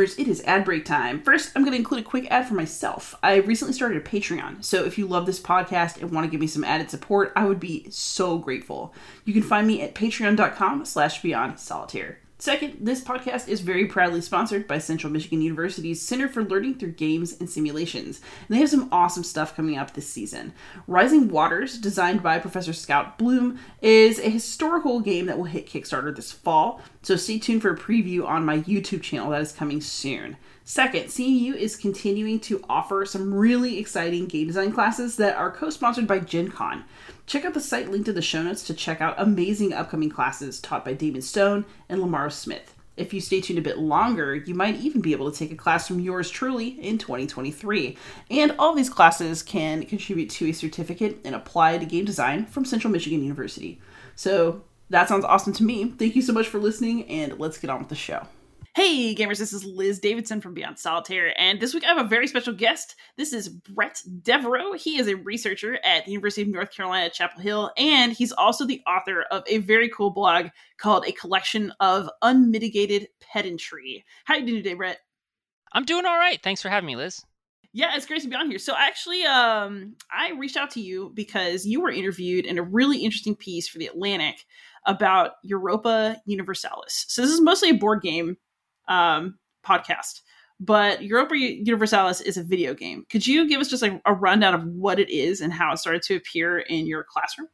Gamers, it is ad break time. First, I'm going to include a quick ad for myself. I recently started a Patreon, so if you love this podcast and want to give me some added support, I would be so grateful. You can find me at patreon.com slash beyond solitaire. Second, this podcast is very proudly sponsored by Central Michigan University's Center for Learning Through Games and Simulations, and they have some awesome stuff coming up this season. Rising Waters, designed by Professor Scout Bloom, is a historical game that will hit Kickstarter this fall, so stay tuned for a preview on my YouTube channel that is coming soon. Second, CMU is continuing to offer some really exciting game design classes that are co sponsored by Gen Con. Check out the site linked in the show notes to check out amazing upcoming classes taught by Damon Stone and Lamar Smith. If you stay tuned a bit longer, you might even be able to take a class from yours truly in 2023. And all these classes can contribute to a certificate in applied game design from Central Michigan University. So that sounds awesome to me. Thank you so much for listening, and let's get on with the show. Hey, gamers, this is Liz Davidson from Beyond Solitaire, and this week I have a very special guest. This is Bret Devereaux. He is a researcher at the University of North Carolina at Chapel Hill, and he's also the author of a very cool blog called A Collection of Unmitigated Pedantry. How are you doing today, Bret? I'm doing all right. Thanks for having me, Liz. Yeah, it's great to be on here. So actually, um, I reached out to you because you were interviewed in a really interesting piece for the Atlantic about Europa Universalis. So this is mostly a board game um, podcast. But Europa Universalis is a video game. Could you give us just like a rundown of what it is and how it started to appear in your classroom?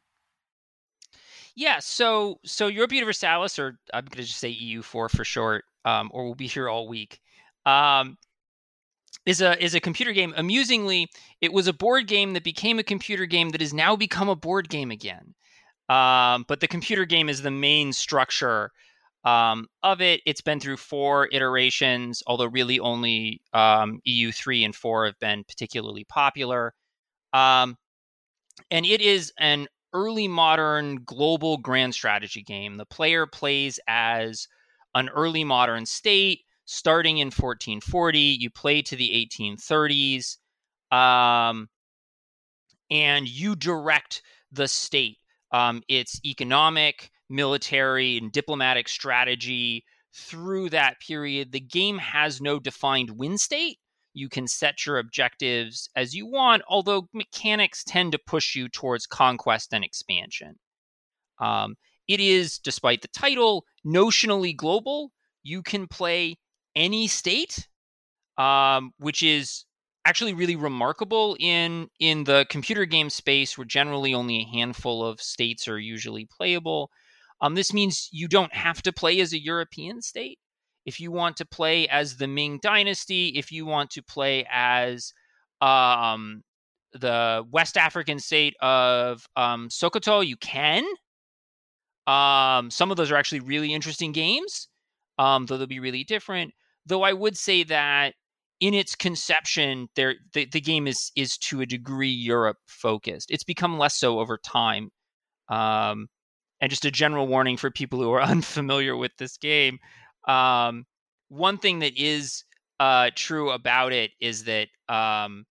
Yeah, so so Europa Universalis, or I'm going to just say EU4 for short, um, or we'll be here all week, um, is a is a computer game. Amusingly, it was a board game that became a computer game that has now become a board game again. Um, but the computer game is the main structure um, of it. It's been through four iterations, although really only um, EU3 and 4 have been particularly popular. Um, and it is an early modern global grand strategy game. The player plays as an early modern state starting in 1440. You play to the 1830s, um, and you direct the state. Um, it's economic, military and diplomatic strategy through that period. The game has no defined win state. You can set your objectives as you want, although mechanics tend to push you towards conquest and expansion. Um, it is, despite the title, notionally global. You can play any state, um, which is actually really remarkable in in the computer game space, where generally only a handful of states are usually playable. Um, this means you don't have to play as a European state. If you want to play as the Ming Dynasty, if you want to play as um, the West African state of um, Sokoto, you can. Um, some of those are actually really interesting games, um, though they'll be really different. Though I would say that in its conception, there the, the game is is to a degree Europe focused. It's become less so over time. Um, and just a general warning for people who are unfamiliar with this game. Um, one thing that is uh, true about it is that um,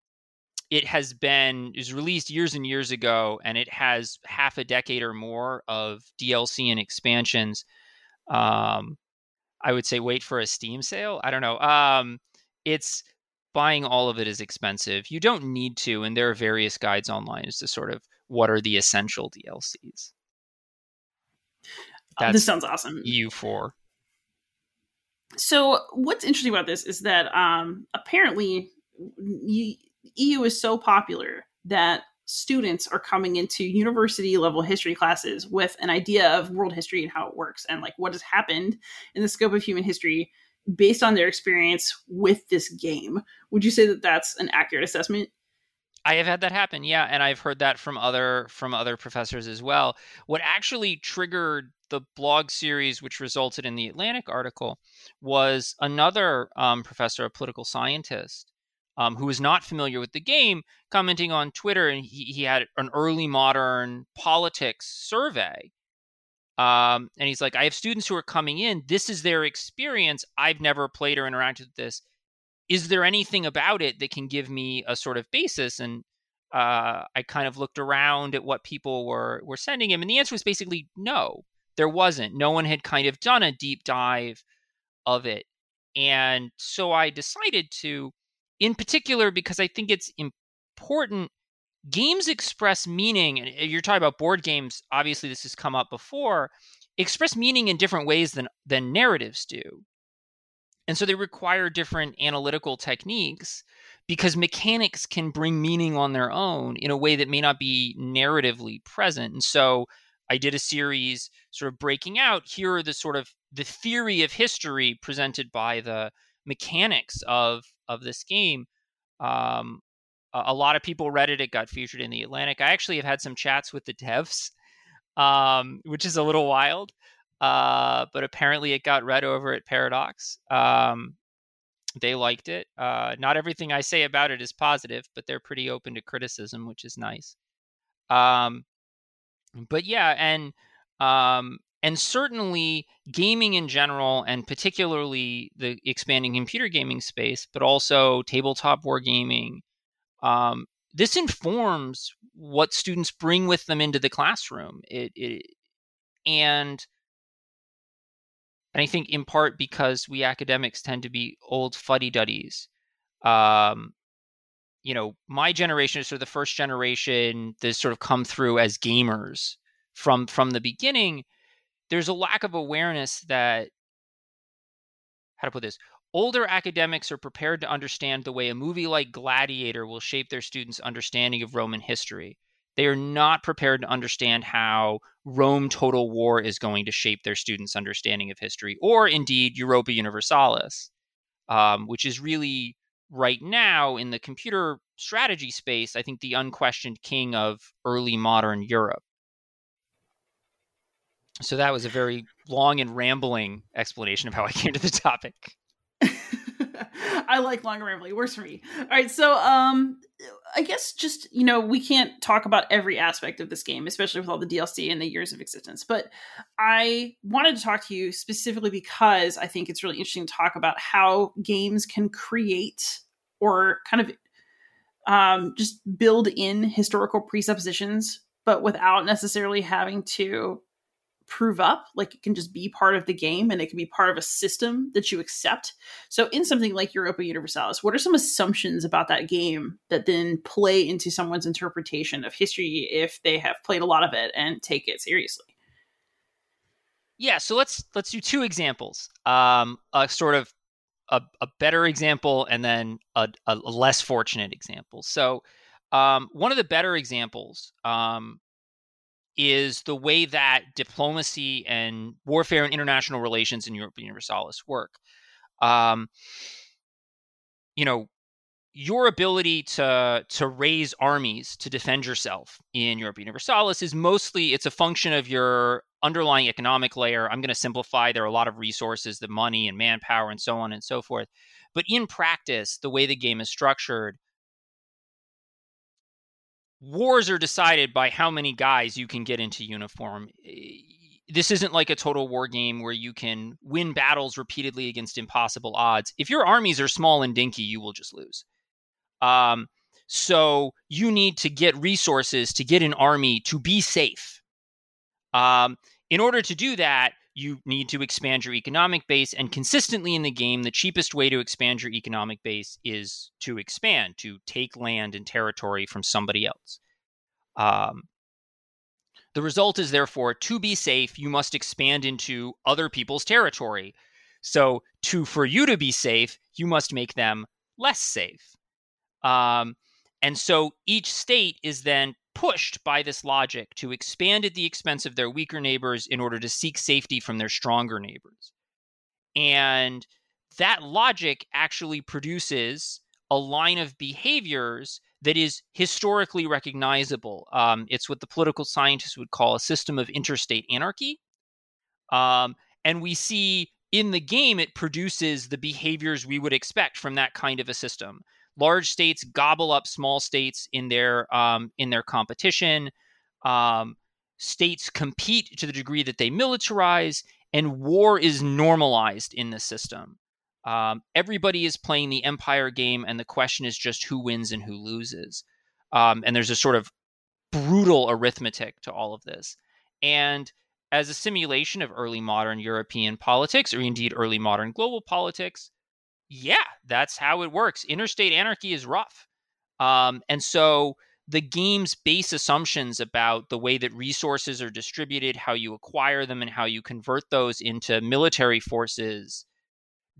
it has been is released years and years ago, and it has half a decade or more of DLC and expansions. Um, I would say wait for a Steam sale. I don't know. Um, it's buying all of it is expensive. You don't need to, and there are various guides online as to sort of what are the essential DLCs. That's this sounds awesome. EU4. So what's interesting about this is that um, apparently EU is so popular that students are coming into university level history classes with an idea of world history and how it works and like what has happened in the scope of human history based on their experience with this game. Would you say that that's an accurate assessment? I have had that happen, yeah, and I've heard that from other from other professors as well. What actually triggered the blog series, which resulted in the Atlantic article, was another um, professor, a political scientist, um, who was not familiar with the game, commenting on Twitter, and he, he had an early modern politics survey. Um, and he's like, I have students who are coming in. This is their experience. I've never played or interacted with this is there anything about it that can give me a sort of basis? And uh, I kind of looked around at what people were were sending him, and the answer was basically no. There wasn't. No one had kind of done a deep dive of it. and so I decided to, in particular, because I think it's important. Games express meaning, and you're talking about board games. Obviously, this has come up before. Express meaning in different ways than than narratives do, and so they require different analytical techniques because mechanics can bring meaning on their own in a way that may not be narratively present. And so I did a series sort of breaking out here are the sort of the theory of history presented by the mechanics of of this game. Um, a, a lot of people read it. It got featured in the Atlantic. I actually have had some chats with the devs, um, which is a little wild. Uh, but apparently it got read over at Paradox. Um, they liked it. Uh, not everything I say about it is positive, but they're pretty open to criticism, which is nice. Um, but yeah, and um, and certainly gaming in general, and particularly the expanding computer gaming space, but also tabletop wargaming. Um, this informs what students bring with them into the classroom. It, it and and I think in part because we academics tend to be old fuddy duddies. Um, you know, my generation is sort of the first generation that sort of come through as gamers from from the beginning. There's a lack of awareness that how to put this older academics are prepared to understand the way a movie like Gladiator will shape their students' understanding of Roman history. They are not prepared to understand how Rome Total War is going to shape their students' understanding of history, or indeed Europa Universalis, um, which is really right now in the computer strategy space, I think the unquestioned king of early modern Europe. So that was a very long and rambling explanation of how I came to the topic. I like longer rambling. It works for me. All right, so um, I guess just you know we can't talk about every aspect of this game, especially with all the DLC and the years of existence. But I wanted to talk to you specifically because I think it's really interesting to talk about how games can create or kind of um, just build in historical presuppositions, but without necessarily having to prove up like it can just be part of the game and it can be part of a system that you accept. So in something like europa universalis what are some assumptions about that game that then play into someone's interpretation of history if they have played a lot of it and take it seriously? Yeah so let's let's do two examples. Um a sort of a, a better example and then a, a less fortunate example. So um, one of the better examples um, is the way that diplomacy and warfare and international relations in Europa Universalis work. Um, you know, your ability to to raise armies to defend yourself in Europa Universalis is mostly it's a function of your underlying economic layer. I'm going to simplify. There are a lot of resources, the money and manpower, and so on and so forth. But in practice, the way the game is structured, wars are decided by how many guys you can get into uniform. This isn't like a total war game where you can win battles repeatedly against impossible odds. If your armies are small and dinky, you will just lose. Um, so you need to get resources to get an army to be safe. Um, in order to do that, you need to expand your economic base. And consistently in the game, the cheapest way to expand your economic base is to expand, to take land and territory from somebody else. Um, the result is therefore to be safe, you must expand into other people's territory. So, to for you to be safe, you must make them less safe. Um, and so each state is then pushed by this logic to expand at the expense of their weaker neighbors in order to seek safety from their stronger neighbors. And that logic actually produces a line of behaviors that is historically recognizable. Um, it's what the political scientists would call a system of interstate anarchy. Um, and we see in the game, it produces the behaviors we would expect from that kind of a system large states gobble up small states in their um, in their competition. Um, states compete to the degree that they militarize, and war is normalized in the system. Um, everybody is playing the empire game, and the question is just who wins and who loses. Um, and there's a sort of brutal arithmetic to all of this. And as a simulation of early modern European politics, or indeed early modern global politics, yeah, that's how it works. Interstate anarchy is rough. Um, and so the game's base assumptions about the way that resources are distributed, how you acquire them, and how you convert those into military forces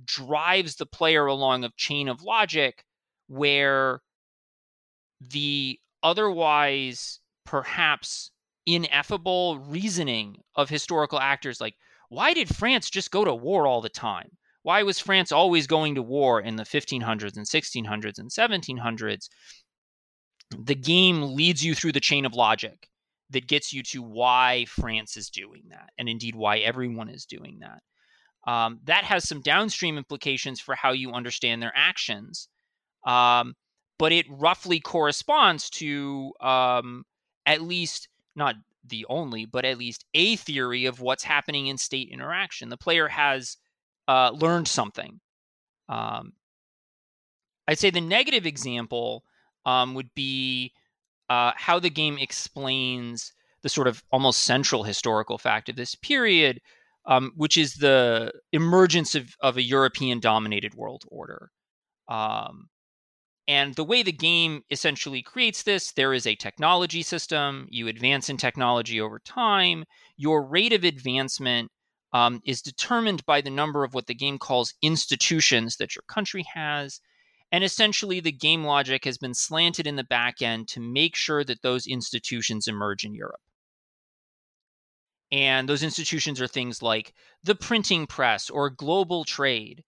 drives the player along a chain of logic where the otherwise perhaps ineffable reasoning of historical actors like why did France just go to war all the time? Why was France always going to war in the 1500s and 1600s and 1700s? The game leads you through the chain of logic that gets you to why France is doing that, and indeed why everyone is doing that. Um, that has some downstream implications for how you understand their actions. Um, but it roughly corresponds to um, at least not the only, but at least a theory of what's happening in state interaction. The player has uh, learned something. Um, I'd say the negative example um, would be uh, how the game explains the sort of almost central historical fact of this period, um, which is the emergence of, of a European dominated world order. Um, and the way the game essentially creates this, there is a technology system. You advance in technology over time. Your rate of advancement um, is determined by the number of what the game calls institutions that your country has. And essentially, the game logic has been slanted in the back end to make sure that those institutions emerge in Europe. And those institutions are things like the printing press or global trade.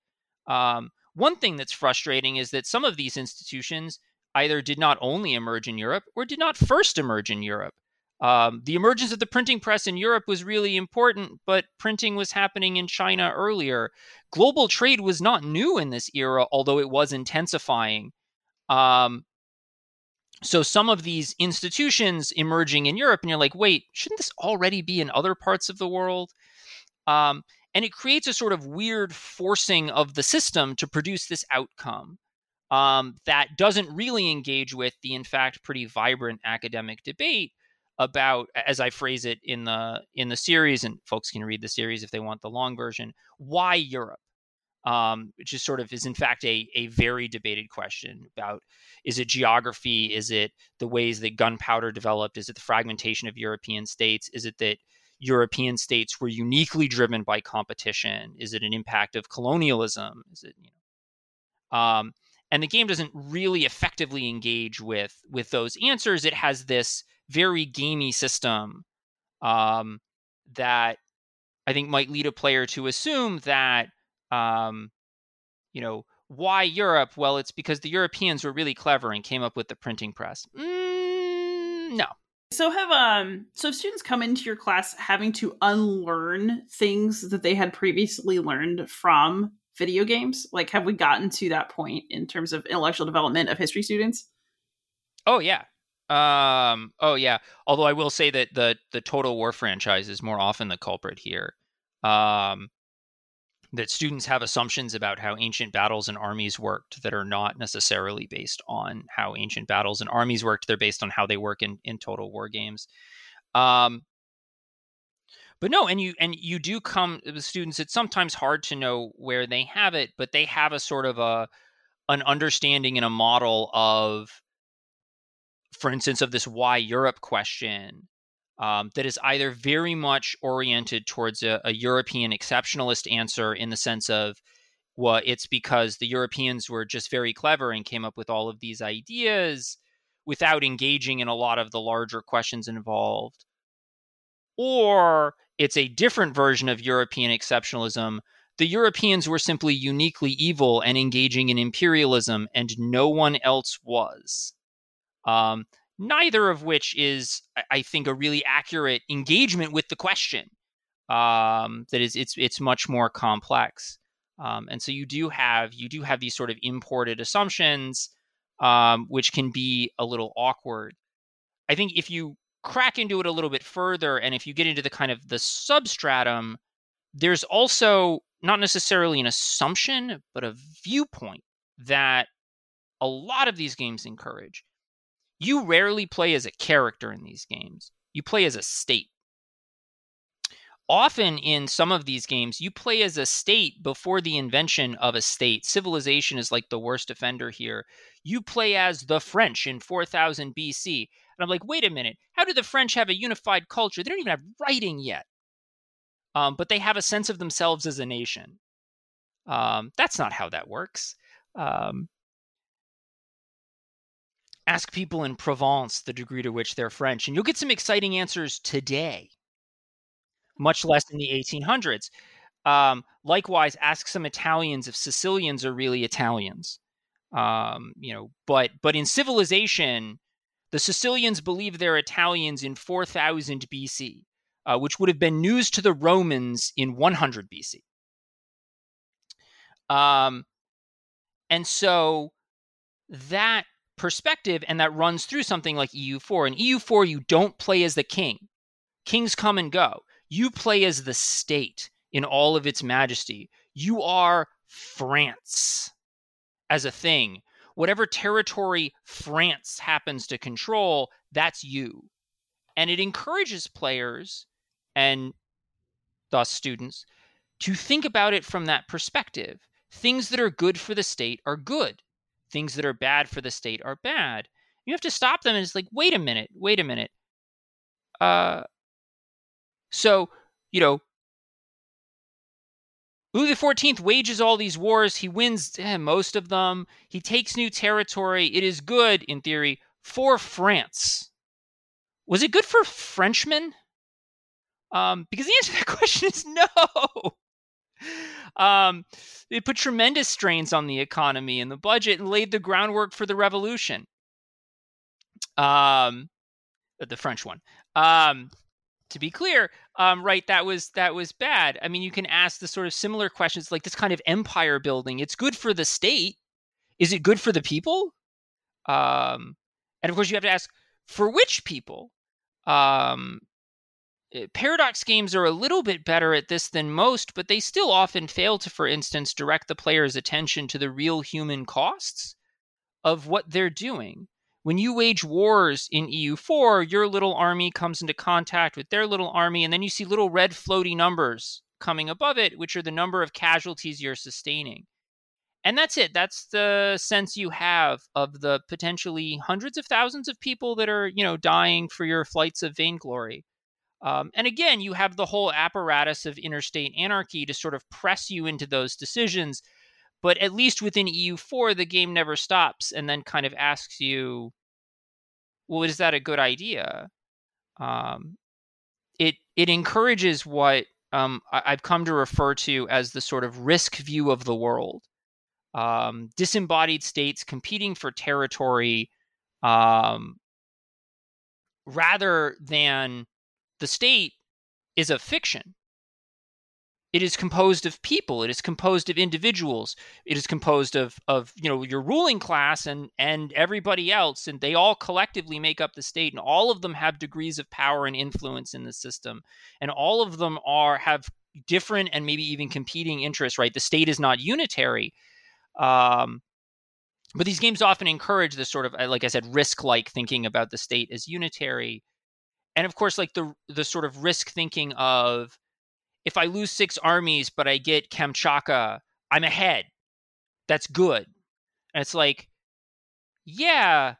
Um, one thing that's frustrating is that some of these institutions either did not only emerge in Europe or did not first emerge in Europe. Um, the emergence of the printing press in Europe was really important, but printing was happening in China earlier. Global trade was not new in this era, although it was intensifying. Um, so some of these institutions emerging in Europe, and you're like, wait, shouldn't this already be in other parts of the world? Um, and it creates a sort of weird forcing of the system to produce this outcome um, that doesn't really engage with the, in fact, pretty vibrant academic debate about, as I phrase it in the in the series, and folks can read the series if they want the long version. Why Europe? Um, which is sort of is in fact a a very debated question about is it geography? Is it the ways that gunpowder developed? Is it the fragmentation of European states? Is it that European states were uniquely driven by competition? Is it an impact of colonialism? Is it you know? Um, and the game doesn't really effectively engage with with those answers. It has this very gamey system um, that I think might lead a player to assume that um, you know why Europe? Well, it's because the Europeans were really clever and came up with the printing press. Mm, no, so have um so students come into your class having to unlearn things that they had previously learned from video games, like have we gotten to that point in terms of intellectual development of history students? Oh yeah. Um oh yeah. Although I will say that the the Total War franchise is more often the culprit here. Um that students have assumptions about how ancient battles and armies worked that are not necessarily based on how ancient battles and armies worked. They're based on how they work in, in total war games. Um, but no, and you and you do come the students. It's sometimes hard to know where they have it, but they have a sort of a an understanding and a model of, for instance, of this why Europe question um, that is either very much oriented towards a, a, European exceptionalist answer in the sense of, well, it's because the Europeans were just very clever and came up with all of these ideas without engaging in a lot of the larger questions involved. Or it's a different version of European exceptionalism. The Europeans were simply uniquely evil and engaging in imperialism, and no one else was. Um, neither of which is, I think, a really accurate engagement with the question. Um, that is, it's it's much more complex, um, and so you do have you do have these sort of imported assumptions, um, which can be a little awkward. I think if you crack into it a little bit further, and if you get into the kind of the substratum, there's also not necessarily an assumption, but a viewpoint that a lot of these games encourage you rarely play as a character in these games. You play as a state. often in some of these games, you play as a state before the invention of a state. Civilization is like the worst offender here. You play as the French in 4000 BC. And I'm like, wait a minute, how do the French have a unified culture? They don't even have writing yet. Um, but they have a sense of themselves as a nation. Um, that's not how that works. Um, ask people in Provence the degree to which they're French, and you'll get some exciting answers today, much less in the 1800s. Um, likewise, ask some Italians if Sicilians are really Italians. Um, you know, but but in civilization, the Sicilians believe they're Italians in 4000 BC, uh, which would have been news to the Romans in 100 BC. Um, and so that perspective, and that runs through something like EU4. In EU4, you don't play as the king, kings come and go. You play as the state in all of its majesty. You are France as a thing. Whatever territory France happens to control, that's you. And it encourages players and thus students to think about it from that perspective. Things that are good for the state are good things that are bad for the state are bad. You have to stop them and it's like, wait a minute, wait a minute. Uh, so, you know, Louis XIV wages all these wars. He wins eh, most of them. He takes new territory. It is good, in theory, for France. Was it good for Frenchmen? Um, because the answer to that question is no. Um, it put tremendous strains on the economy and the budget and laid the groundwork for the revolution. Um, the French one. Um, to be clear, um, right, that was that was bad. I mean, you can ask the sort of similar questions like this kind of empire building. It's good for the state. Is it good for the people? Um, and of course, you have to ask for which people. Um, Eh, paradox games are a little bit better at this than most, but they still often fail to, for instance, direct the player's attention to the real human costs of what they're doing. When you wage wars in EU4, your little army comes into contact with their little army, and then you see little red floaty numbers coming above it, which are the number of casualties you're sustaining. And that's it. That's the sense you have of the potentially hundreds of thousands of people that are, you know, dying for your flights of vainglory. Um, and again, you have the whole apparatus of interstate anarchy to sort of press you into those decisions. But at least within EU4, the game never stops and then kind of asks you, well, is that a good idea? Um, it it encourages what um, I, have come to refer to as the sort of risk view of the world. Um, disembodied states competing for territory um, rather than the state is a fiction. It is composed of people. It is composed of individuals. It is composed of of you know your ruling class and and everybody else, and they all collectively make up the state, and all of them have degrees of power and influence in the system, and all of them are have different and maybe even competing interests. Right, the state is not unitary. Um, but these games often encourage this sort of, like I said, risk-like thinking about the state as unitary and of course like the the sort of risk thinking of if i lose six armies but i get kamchatka i'm ahead. That's good. And it's like yeah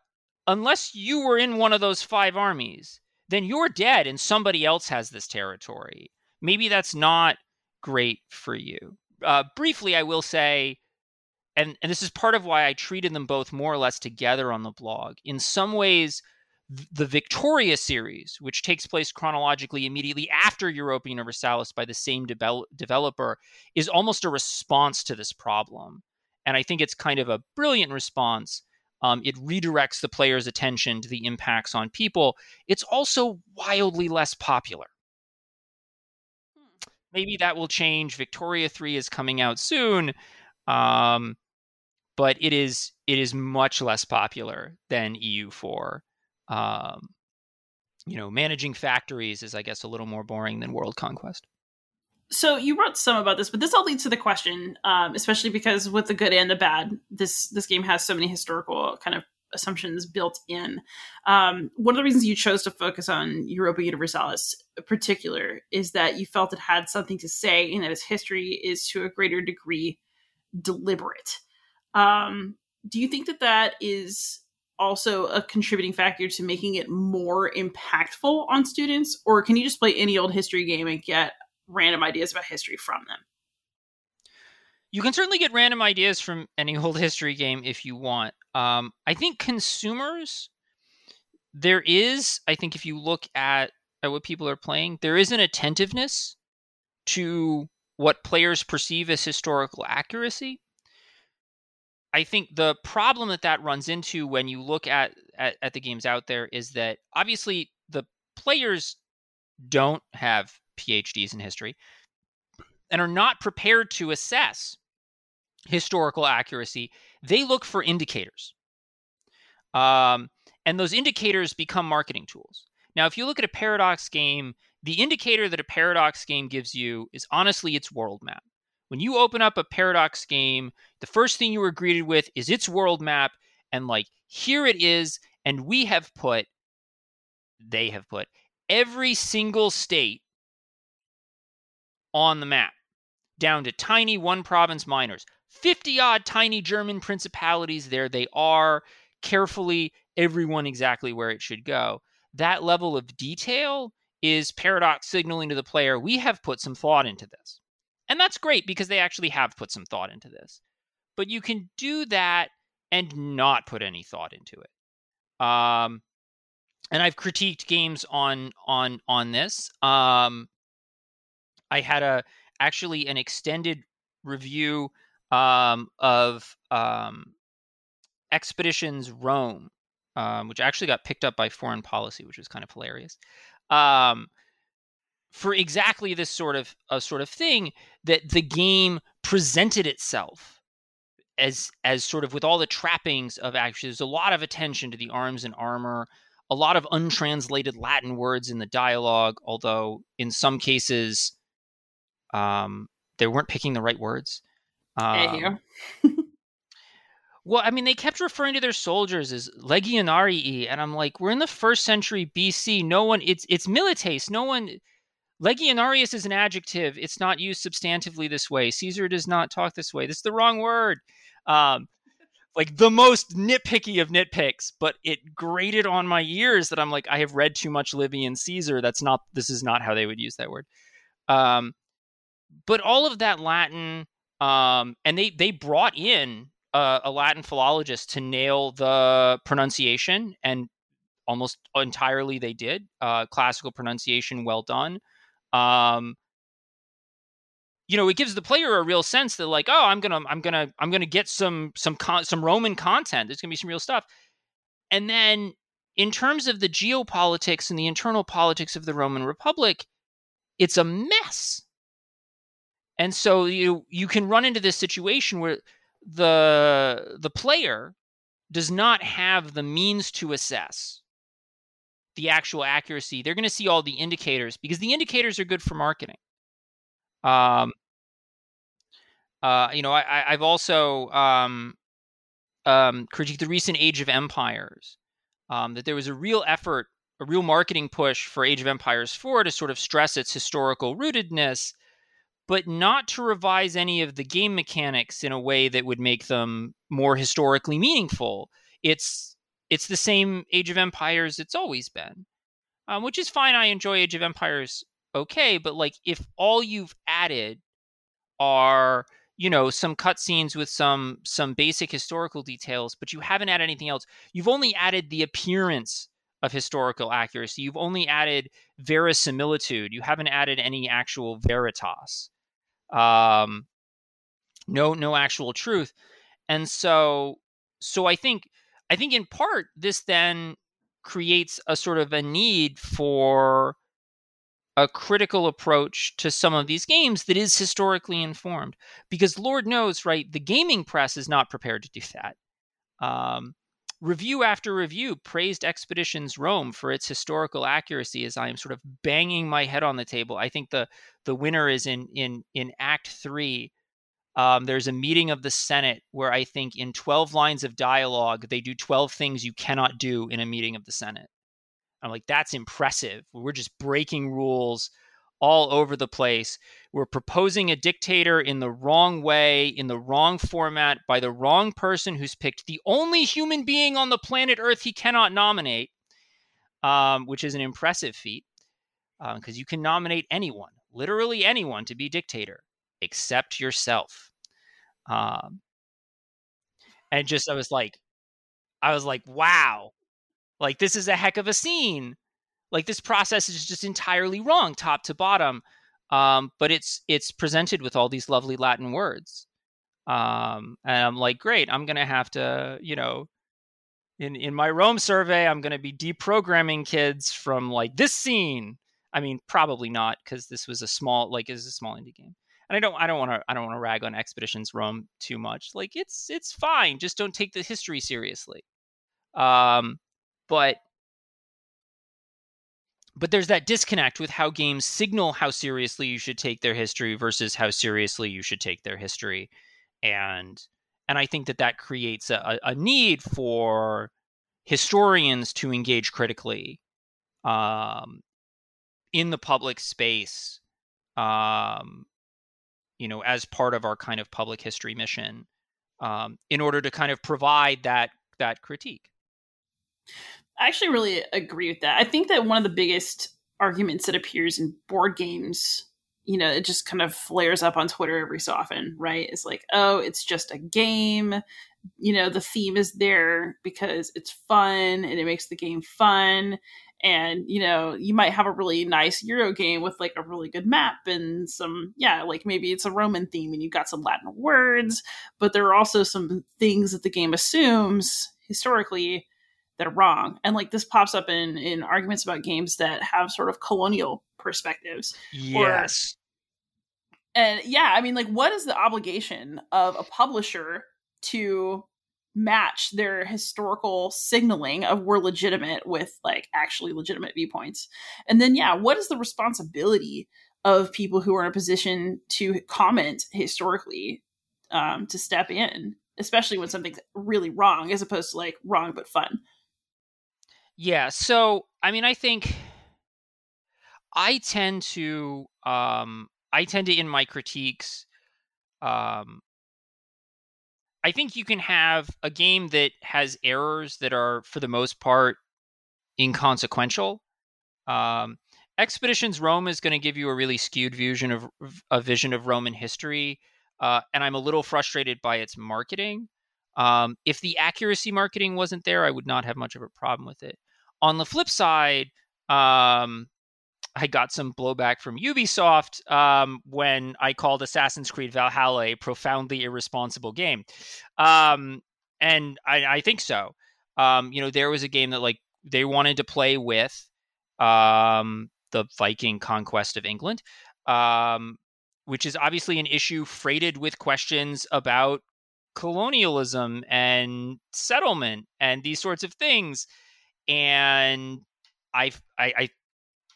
unless you were in one of those five armies then you're dead and somebody else has this territory. Maybe that's not great for you. Uh, briefly i will say and, and this is part of why i treated them both more or less together on the blog. In some ways the Victoria series, which takes place chronologically immediately after Europa Universalis by the same de- developer, is almost a response to this problem. And I think it's kind of a brilliant response. Um, it redirects the player's attention to the impacts on people. It's also wildly less popular. Maybe that will change. Victoria 3 is coming out soon. Um, but it is it is much less popular than EU4 um, you know, managing factories is, I guess, a little more boring than world conquest. So you wrote some about this, but this all leads to the question, um, especially because with the good and the bad, this this game has so many historical kind of assumptions built in. Um, one of the reasons you chose to focus on Europa Universalis in particular is that you felt it had something to say and that its history is to a greater degree deliberate. Um, do you think that that is also a contributing factor to making it more impactful on students? Or can you just play any old history game and get random ideas about history from them? You can certainly get random ideas from any old history game if you want. Um, i think consumers there is i think if you look at, at what people are playing there is an attentiveness to what players perceive as historical accuracy I think the problem that that runs into when you look at, at, at the games out there is that obviously the players don't have PhDs in history and are not prepared to assess historical accuracy. They look for indicators. Um, and those indicators become marketing tools. Now, if you look at a paradox game, the indicator that a paradox game gives you is honestly its world map. When you open up a Paradox game, the first thing you are greeted with is its world map, and like, here it is, and we have put, they have put, every single state on the map, down to tiny one province minors. 50 odd tiny German principalities, there they are, carefully, everyone exactly where it should go. That level of detail is Paradox signaling to the player, we have put some thought into this. And that's great because they actually have put some thought into this. But you can do that and not put any thought into it. Um, and I've critiqued games on on on this. Um, I had a actually an extended review um, of um, Expeditions Rome, um, which actually got picked up by Foreign Policy, which was kind of hilarious. Um, for exactly this sort of uh, sort of thing that the game presented itself as as sort of with all the trappings of actually there's a lot of attention to the arms and armor a lot of untranslated latin words in the dialogue although in some cases um they weren't picking the right words. Um, well i mean they kept referring to their soldiers as legionarii and i'm like we're in the first century bc no one it's it's milites no one Legionarius is an adjective. It's not used substantively this way. Caesar does not talk this way. This is the wrong word. Um, like the most nitpicky of nitpicks, but it grated on my ears that I'm like, I have read too much Livy and Caesar. That's not, this is not how they would use that word. Um, but all of that Latin, um, and they, they brought in a, a Latin philologist to nail the pronunciation, and almost entirely they did. Uh, classical pronunciation, well done um, you know, it gives the player a real sense that like, oh, I'm gonna, I'm gonna, I'm gonna get some, some, con- some Roman content. There's gonna be some real stuff. And then, in terms of the geopolitics and the internal politics of the Roman Republic, it's a mess. And so you you can run into this situation where the the player does not have the means to assess the actual accuracy. They're going to see all the indicators because the indicators are good for marketing. Um, uh, you know, I, have also um, um, critiqued the recent Age of Empires. Um, that there was a real effort, a real marketing push for Age of Empires 4 to sort of stress its historical rootedness, but not to revise any of the game mechanics in a way that would make them more historically meaningful. It's it's the same Age of Empires it's always been, um, which is fine. I enjoy Age of Empires okay, but like if all you've added are you know some cutscenes with some some basic historical details, but you haven't added anything else. You've only added the appearance of historical accuracy. You've only added verisimilitude. You haven't added any actual veritas. Um, no, no actual truth. And so, so I think I think in part this then creates a sort of a need for a critical approach to some of these games that is historically informed because lord knows right the gaming press is not prepared to do that. Um, review after review praised expeditions rome for its historical accuracy as i am sort of banging my head on the table. I think the the winner is in in in act three um, there's a meeting of the Senate where I think in 12 lines of dialogue, they do 12 things you cannot do in a meeting of the Senate. I'm like, that's impressive. We're just breaking rules all over the place. We're proposing a dictator in the wrong way, in the wrong format, by the wrong person who's picked the only human being on the planet Earth he cannot nominate, um, which is an impressive feat because um, you can nominate anyone, literally anyone, to be dictator except yourself. Um, and just I was like, I was like, wow, like this is a heck of a scene. Like this process is just entirely wrong, top to bottom. Um, but it's it's presented with all these lovely Latin words. Um, and I'm like, great, I'm gonna have to, you know, in in my Rome survey, I'm gonna be deprogramming kids from like this scene. I mean, probably not because this was a small, like, is a small indie game and I don't I don't want to I don't want to rag on Expeditions Rome too much. Like it's it's fine, just don't take the history seriously. Um, but but there's that disconnect with how games signal how seriously you should take their history versus how seriously you should take their history, and and I think that that creates a, a need for historians to engage critically um, in the public space um, you know, as part of our kind of public history mission, um, in order to kind of provide that that critique. I actually really agree with that. I think that one of the biggest arguments that appears in board games, you know, it just kind of flares up on Twitter every so often, right? It's like, oh, it's just a game. You know, the theme is there because it's fun and it makes the game fun and you know you might have a really nice euro game with like a really good map and some yeah like maybe it's a roman theme and you've got some latin words but there are also some things that the game assumes historically that are wrong. And like this pops up in in arguments about games that have sort of colonial perspectives yes. Or, and yeah i mean like what is the obligation of a publisher to match their historical signaling of we're legitimate with like actually legitimate viewpoints. And then yeah, what is the responsibility of people who are in a position to comment historically um, to step in, especially when something's really wrong as opposed to like wrong but fun. Yeah, so I mean I think I tend to um I tend to in my critiques um I think you can have a game that has errors that are, for the most part, inconsequential. Um, Expeditions Rome is going to give you a really skewed vision of a vision of Roman history, uh, and I'm a little frustrated by its marketing. Um, if the accuracy marketing wasn't there, I would not have much of a problem with it. On the flip side, um, I got some blowback from Ubisoft um, when I called Assassin's Creed Valhalla a profoundly irresponsible game, um, and I, I, think so. Um, you know, there was a game that like they wanted to play with um, the Viking conquest of England, um, which is obviously an issue freighted with questions about colonialism and settlement and these sorts of things, and I, I, I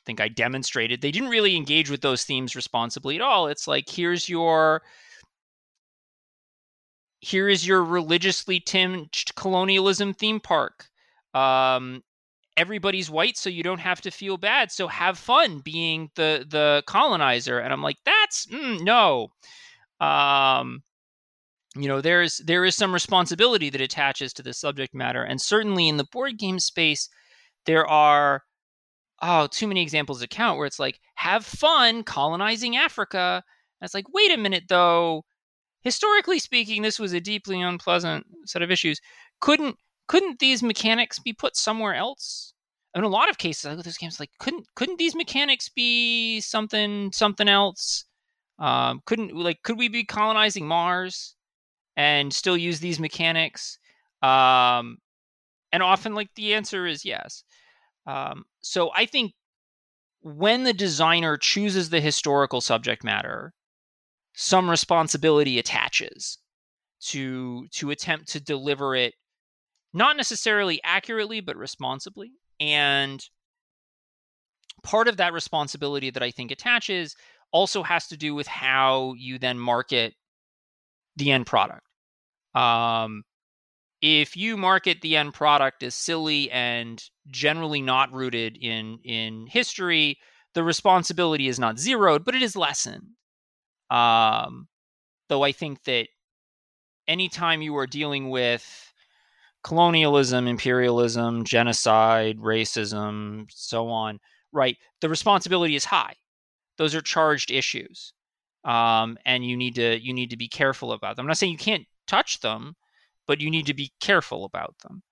think I demonstrated they didn't really engage with those themes responsibly at all. It's like here's your here is your religiously tinged colonialism theme park. Um, everybody's white, so you don't have to feel bad. So have fun being the the colonizer. And I'm like, that's mm, no. Um, you know, there's there is some responsibility that attaches to the subject matter, and certainly in the board game space, there are oh, too many examples to count where it's like, have fun colonizing Africa. And it's like, wait a minute though. Historically speaking, this was a deeply unpleasant set of issues. Couldn't couldn't these mechanics be put somewhere else? In a lot of cases, I look at those games like, couldn't couldn't these mechanics be something something else? Um, couldn't like could we be colonizing Mars and still use these mechanics? Um, and often, like the answer is yes. Um, so I think when the designer chooses the historical subject matter, some responsibility attaches to to attempt to deliver it not necessarily accurately but responsibly and part of that responsibility that i think attaches also has to do with how you then market the end product. Um, if you market the end product as silly and generally not rooted in in history, the responsibility is not zeroed, but it is lessened. Um, though I think that anytime you are dealing with colonialism, imperialism, genocide, racism, so on, right, the responsibility is high. Those are charged issues, um, and you need to you need to be careful about them. I'm not saying you can't touch them, but you need to be careful about them.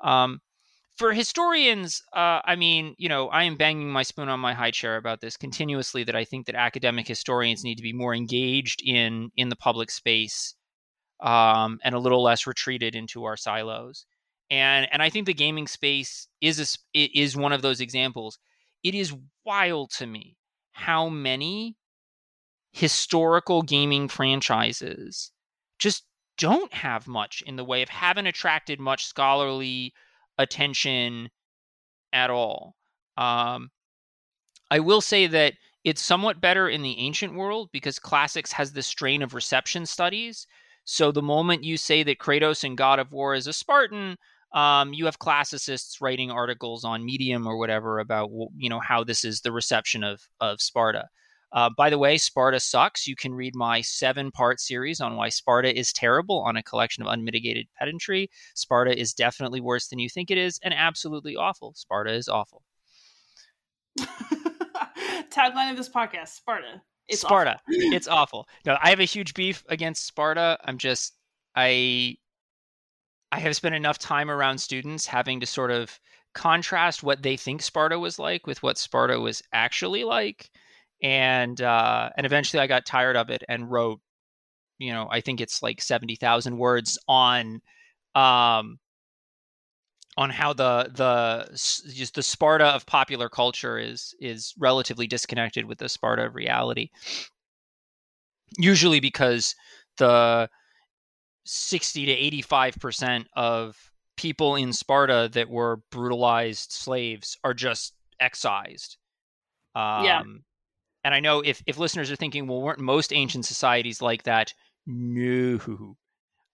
Um, for historians, uh, I mean, you know, I am banging my spoon on my high chair about this continuously. That I think that academic historians need to be more engaged in in the public space um, and a little less retreated into our silos. And and I think the gaming space is a, is one of those examples. It is wild to me how many historical gaming franchises just don't have much in the way of haven't attracted much scholarly attention at all. Um, I will say that it's somewhat better in the ancient world because classics has this strain of reception studies. So the moment you say that Kratos in God of War is a Spartan, um, you have classicists writing articles on Medium or whatever about you know how this is the reception of of Sparta. Uh, by the way, Sparta sucks. You can read my seven part series on why Sparta is terrible on a collection of unmitigated pedantry. Sparta is definitely worse than you think it is and absolutely awful. Sparta is awful. Tagline of this podcast Sparta. It's Sparta. Awful. it's awful. No, I have a huge beef against Sparta. I'm just, I. I have spent enough time around students having to sort of contrast what they think Sparta was like with what Sparta was actually like and uh, and eventually I got tired of it and wrote, you know, I think it's like seventy thousand words on, um, on how the the just the Sparta of popular culture is is relatively disconnected with the Sparta of reality. Usually because the sixty to eighty five percent of people in Sparta that were brutalized slaves are just excised. Um, yeah and I know if if listeners are thinking, well, weren't most ancient societies like that? No.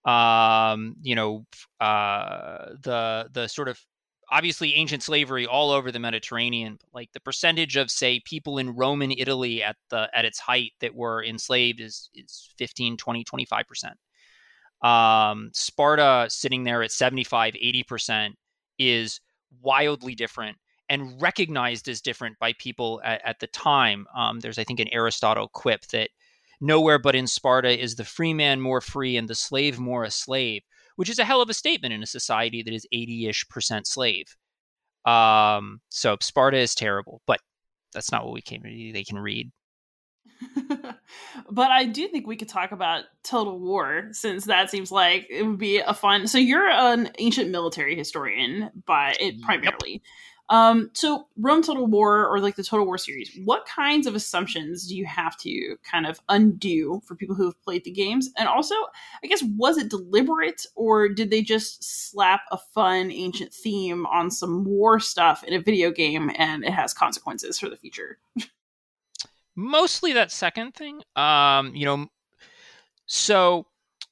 Um, you know, uh, the the sort of obviously ancient slavery all over the Mediterranean, like the percentage of say people in Roman Italy at the at its height that were enslaved is is 15, 20, 25%. Um, Sparta sitting there at 75, 80% is wildly different and recognized as different by people at, at the time. Um, there's, I think, an Aristotle quip that nowhere but in Sparta is the free man more free and the slave more a slave, which is a hell of a statement in a society that is 80 ish percent slave. Um, so Sparta is terrible, but that's not what we came to. They can read. but I do think we could talk about Total War since that seems like it would be a fun. So you're an ancient military historian, but it primarily. Yep. Um, so Rome Total War or like the Total War series, what kinds of assumptions do you have to kind of undo for people who have played the games? And also, I guess, was it deliberate or did they just slap a fun ancient theme on some war stuff in a video game and it has consequences for the future? Mostly that second thing. Um, you know, so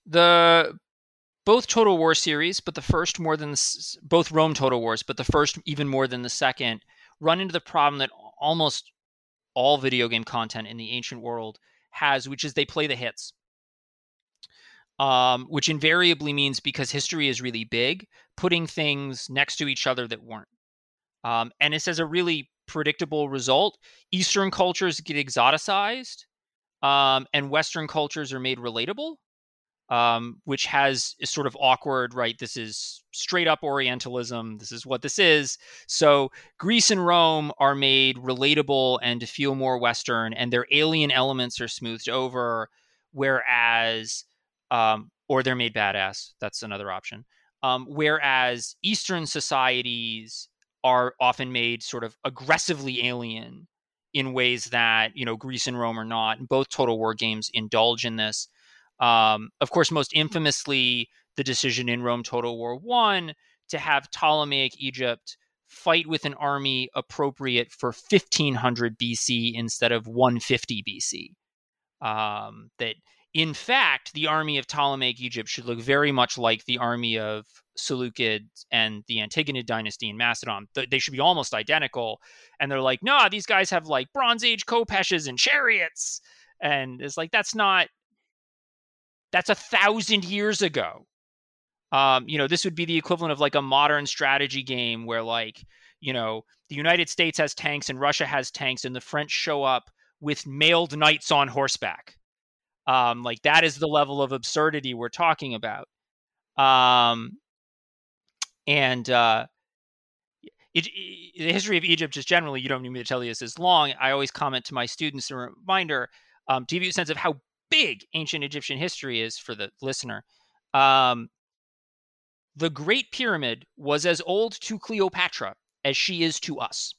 the both Total War series, but the first more than the, both Rome Total Wars, but the first even more than the second, run into the problem that almost all video game content in the ancient world has, which is they play the hits. Um, which invariably means because history is really big, putting things next to each other that weren't. Um, and it says a really predictable result. Eastern cultures get exoticized, um, and Western cultures are made relatable um, which has is sort of awkward, right? This is straight up Orientalism. This is what this is. So Greece and Rome are made relatable and to feel more Western, and their alien elements are smoothed over, whereas, um, or they're made badass. That's another option. Um, whereas Eastern societies are often made sort of aggressively alien in ways that you know Greece and Rome are not. And both Total War games indulge in this. Um, of course, most infamously, the decision in Rome Total War One to have Ptolemaic Egypt fight with an army appropriate for 1500 BC instead of 150 BC. Um, that in fact, the army of Ptolemaic Egypt should look very much like the army of Seleucid and the Antigonid dynasty in Macedon. They should be almost identical. And they're like, no, these guys have like Bronze Age khopeshes and chariots. And it's like, that's not, that's a thousand years ago. Um, you know, this would be the equivalent of like a modern strategy game where like, you know, the United States has tanks and Russia has tanks and the French show up with mailed knights on horseback. Um, like that is the level of absurdity we're talking about. Um, and uh, it, it, the history of Egypt, just generally, you don't need me to tell you this is long. I always comment to my students a reminder um, to give you a sense of how big ancient Egyptian history is for the listener. Um, the Great Pyramid was as old to Cleopatra as she is to us.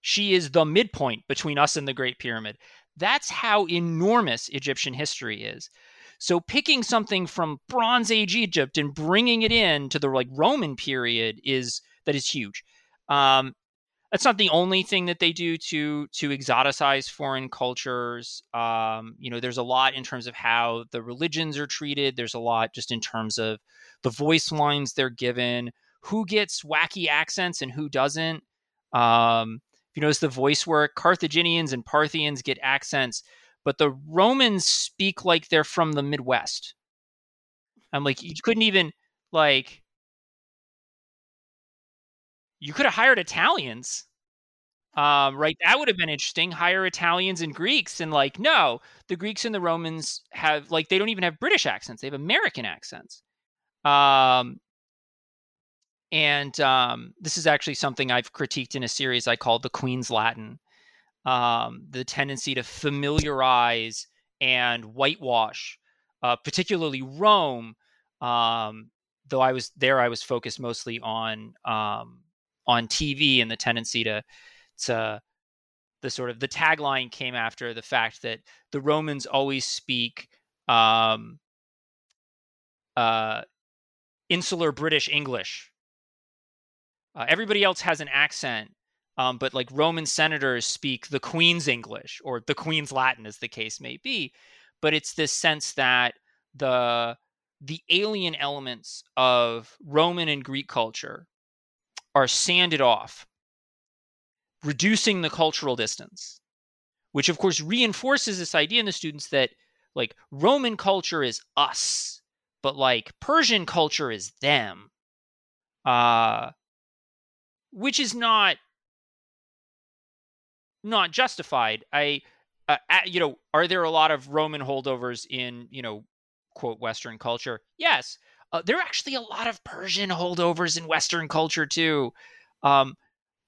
She is the midpoint between us and the Great Pyramid. That's how enormous Egyptian history is. So picking something from Bronze Age Egypt and bringing it in to the like Roman period is that is huge. Um, that's not the only thing that they do to to exoticize foreign cultures. Um, you know, there's a lot in terms of how the religions are treated. There's a lot just in terms of the voice lines they're given, who gets wacky accents and who doesn't. Um, you notice the voice work, Carthaginians and Parthians get accents, but the Romans speak like they're from the Midwest. I'm like, you couldn't even like you could have hired Italians. Um, right, that would have been interesting. Hire Italians and Greeks, and like, no, the Greeks and the Romans have like they don't even have British accents; they have American accents. Um, and um, this is actually something I've critiqued in a series I called the Queen's Latin. Um, the tendency to familiarize and whitewash, uh, particularly Rome. Um, though I was there, I was focused mostly on um, on TV and the tendency to to the sort of the tagline came after the fact that the Romans always speak um, uh, insular British English uh, everybody else has an accent, um, but like Roman senators speak the Queen's English or the Queen's Latin, as the case may be. But it's this sense that the the alien elements of Roman and Greek culture are sanded off, reducing the cultural distance, which of course reinforces this idea in the students that like Roman culture is us, but like Persian culture is them. Uh, which is not not justified. I, uh, you know, are there a lot of Roman holdovers in you know, quote Western culture? Yes, uh, there are actually a lot of Persian holdovers in Western culture too. Um,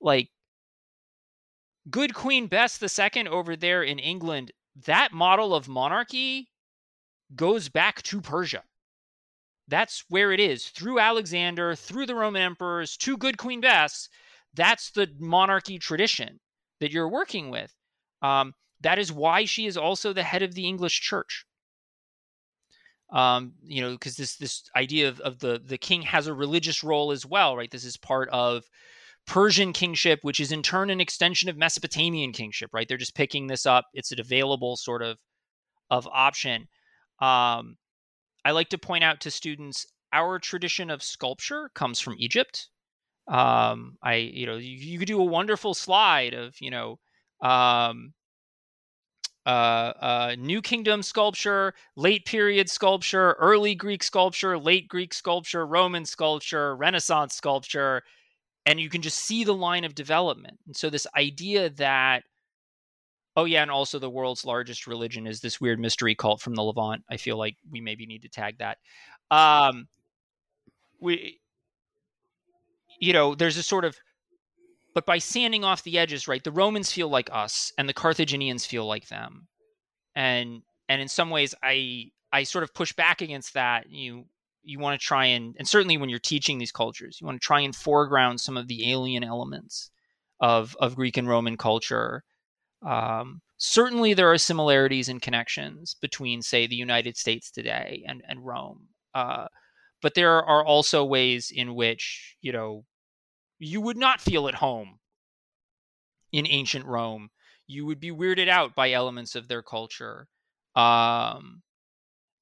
like good Queen Bess II over there in England. That model of monarchy goes back to Persia. That's where it is through Alexander, through the Roman emperors, to good Queen Bess. That's the monarchy tradition that you're working with. Um, that is why she is also the head of the English Church. Um, you know, because this this idea of, of the the king has a religious role as well, right? This is part of Persian kingship, which is in turn an extension of Mesopotamian kingship, right? They're just picking this up. It's an available sort of of option. Um, I like to point out to students our tradition of sculpture comes from Egypt. Um, I, you know, you, you could do a wonderful slide of, you know, um, uh, uh, New Kingdom sculpture, late period sculpture, early Greek sculpture, late Greek sculpture, Roman sculpture, Renaissance sculpture, and you can just see the line of development. And so, this idea that Oh yeah, and also the world's largest religion is this weird mystery cult from the Levant. I feel like we maybe need to tag that. Um, we, you know, there's a sort of, but by sanding off the edges, right? The Romans feel like us, and the Carthaginians feel like them, and and in some ways, I I sort of push back against that. You you want to try and and certainly when you're teaching these cultures, you want to try and foreground some of the alien elements of of Greek and Roman culture um, certainly, there are similarities and connections between, say, the United States today and, and Rome. Uh, but there are also ways in which, you know, you would not feel at home in ancient Rome. You would be weirded out by elements of their culture. Um,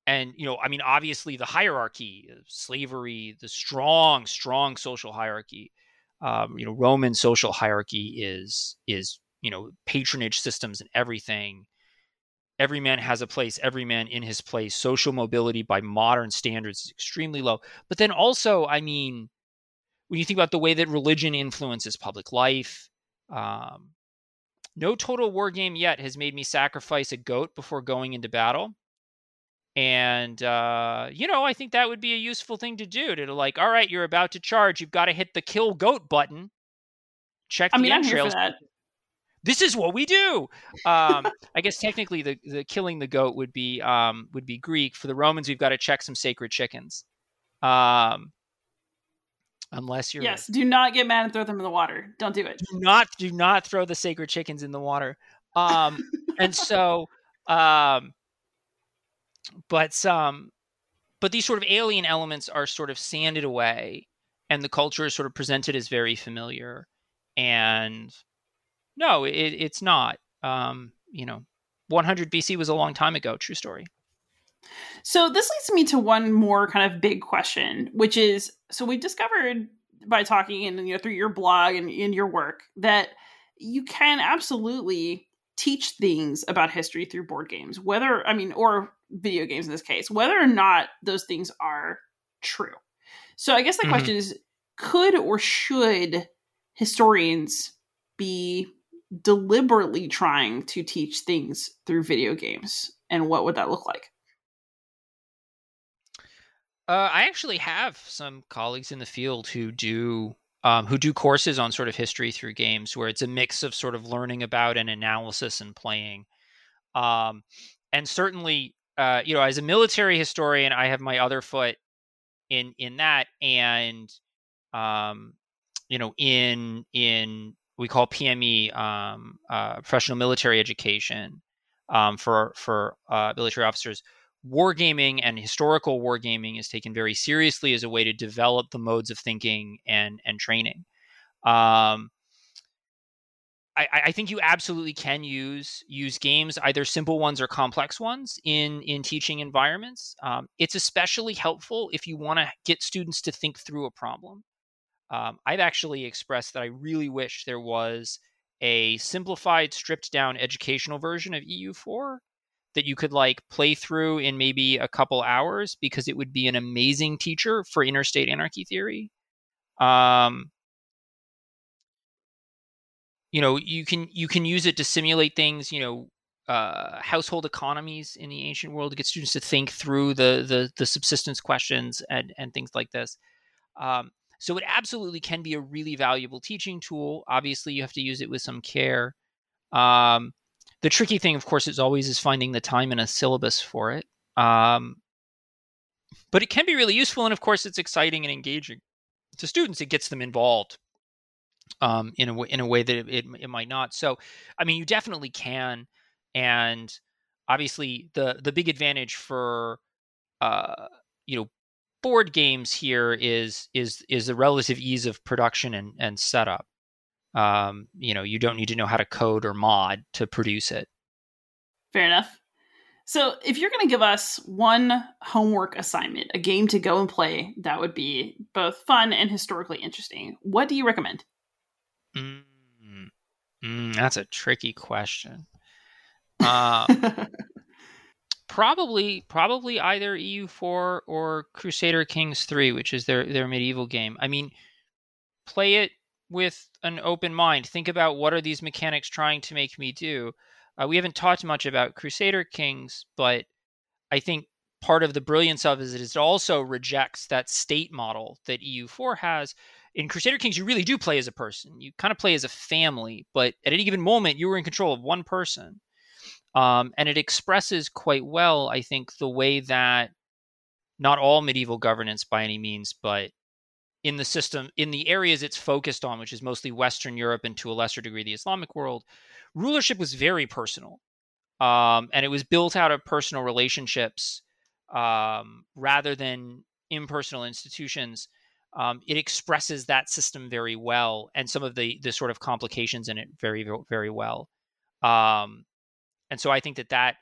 and you know, I mean, obviously the hierarchy, slavery, the strong, strong social hierarchy. Um, you know, Roman social hierarchy is is you know patronage systems and everything. Every man has a place. Every man in his place. Social mobility by modern standards is extremely low. But then also, I mean, when you think about the way that religion influences public life, um, no total war game yet has made me sacrifice a goat before going into battle. And, uh, you know, I think that would be a useful thing to do to like, all right, you're about to charge. You've got to hit the kill goat button. Check I the mean, I'm here entrails. for that. This is what we do. Um, I guess technically the, the killing the goat would be um, would be Greek. For the Romans, we've got to check some sacred chickens. Um, unless you're Yes, do not get mad and throw them in the water. Don't do it. do not do not throw the sacred chickens in the water. Um, and so, um, but um, but these sort of alien elements are sort of sanded away, and the culture is sort of presented as very familiar. And no, it, it's not. Um, you know, 100 BC was a long time ago. True story. So this leads me to one more kind of big question, which is so we discovered by talking and you know through your blog and in your work that you can absolutely teach things about history through board games, whether I mean or video games in this case, whether or not those things are true. So I guess the Mhm. question is could or should historians be deliberately trying to teach things through video games and what would that look like? Uh, I actually have some colleagues in the field who do um, who do courses on sort of history through games, where it's a mix of sort of learning about and analysis and playing. Um, and certainly, uh, you know, as a military historian, I have my other foot in in that, and um, you know, in in we call PME um, uh, professional military education um, for for uh, military officers wargaming and historical wargaming is taken very seriously as a way to develop the modes of thinking and and training. Um, I, I think you absolutely can use use games, either simple ones or complex ones, in in teaching environments. Um, it's especially helpful if you want to get students to think through a problem. Um, I've actually expressed that I really wish there was a simplified, stripped down educational version of EU4 that you could like play through in maybe a couple hours because it would be an amazing teacher for interstate anarchy theory. Um, you know, you can you can use it to simulate things. You know, uh, household economies in the ancient world to get students to think through the the, the subsistence questions and and things like this. Um, so it absolutely can be a really valuable teaching tool. Obviously, you have to use it with some care. Um, the tricky thing, of course, is always is finding the time in a syllabus for it. Um, but it can be really useful, and of course, it's exciting and engaging to students. It gets them involved um, in a way, in a way that it, it, it might not. So, I mean, you definitely can, and obviously, the the big advantage for uh, you know board games here is is is the relative ease of production and and setup. Um, you know, you don't need to know how to code or mod to produce it. Fair enough. So, if you're going to give us one homework assignment, a game to go and play that would be both fun and historically interesting, what do you recommend? Mm, mm, that's a tricky question. Uh, probably, probably either EU4 or Crusader Kings 3, which is their their medieval game. I mean, play it with an open mind. Think about what are these mechanics trying to make me do. Uh, we haven't talked much about Crusader Kings, but I think part of the brilliance of it is it also rejects that state model that EU4 has. In Crusader Kings, you really do play as a person. You kind of play as a family, but at any given moment, you were in control of one person. Um, and it expresses quite well, I think, the way that not all medieval governance by any means, but in the system, in the areas it's focused on, which is mostly Western Europe and to a lesser degree the Islamic world, rulership was very personal. Um, and it was built out of personal relationships um, rather than impersonal institutions. Um, it expresses that system very well and some of the the sort of complications in it very very well. Um, and so I think that that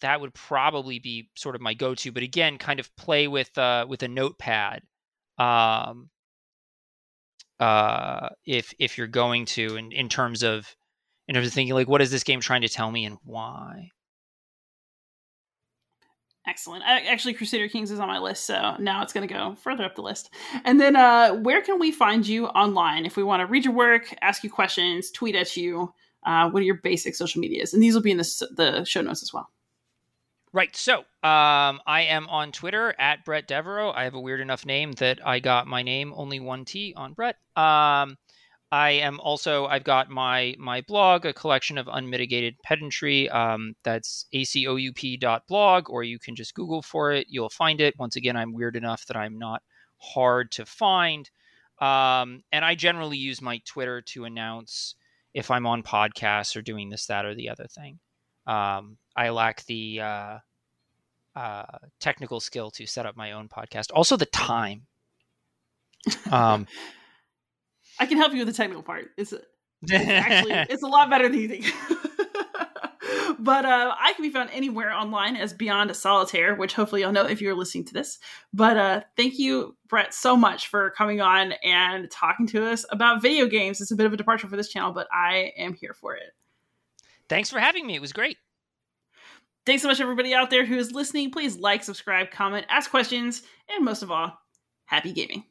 that would probably be sort of my go-to. But again, kind of play with uh, with a notepad. Um, uh, if if you're going to, in, in terms of in terms of thinking like, what is this game trying to tell me and why? Excellent. Actually, Crusader Kings is on my list, so now it's going to go further up the list. And then, uh, where can we find you online if we want to read your work, ask you questions, tweet at you? Uh, what are your basic social medias? And these will be in the, the show notes as well. Right. So um, I am on Twitter at Bret Devereaux. I have a weird enough name that I got my name only one T on Bret. Um, I am also I've got my my blog, a collection of unmitigated pedantry. Um, that's acoup.blog, or you can just Google for it. You'll find it. Once again, I'm weird enough that I'm not hard to find. Um, and I generally use my Twitter to announce if I'm on podcasts or doing this, that, or the other thing. Um, I lack the uh, uh, technical skill to set up my own podcast. Also, the time. Um, I can help you with the technical part. It's, it's actually it's a lot better than you think. but uh, I can be found anywhere online as Beyond Solitaire, which hopefully you'll know if you're listening to this. But uh, thank you, Bret, so much for coming on and talking to us about video games. It's a bit of a departure for this channel, but I am here for it. Thanks for having me. It was great. Thanks so much, everybody out there who is listening. Please like, subscribe, comment, ask questions, and most of all, happy gaming.